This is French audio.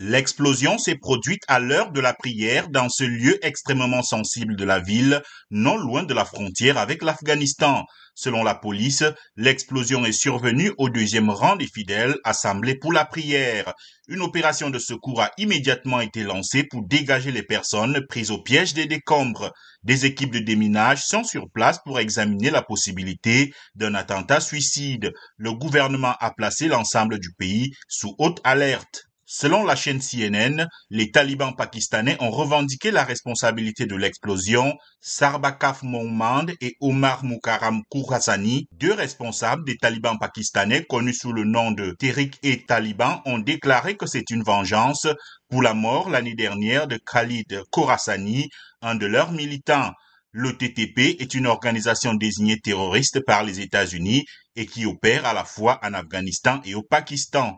L'explosion s'est produite à l'heure de la prière dans ce lieu extrêmement sensible de la ville, non loin de la frontière avec l'Afghanistan. Selon la police, l'explosion est survenue au deuxième rang des fidèles assemblés pour la prière. Une opération de secours a immédiatement été lancée pour dégager les personnes prises au piège des décombres. Des équipes de déminage sont sur place pour examiner la possibilité d'un attentat suicide. Le gouvernement a placé l'ensemble du pays sous haute alerte. Selon la chaîne CNN, les talibans pakistanais ont revendiqué la responsabilité de l'explosion. Sarbakaf Mohmand et Omar Mukaram Kourasani, deux responsables des talibans pakistanais connus sous le nom de Tehrik et Taliban, ont déclaré que c'est une vengeance pour la mort l'année dernière de Khalid Khorassani, un de leurs militants. Le TTP est une organisation désignée terroriste par les États-Unis et qui opère à la fois en Afghanistan et au Pakistan.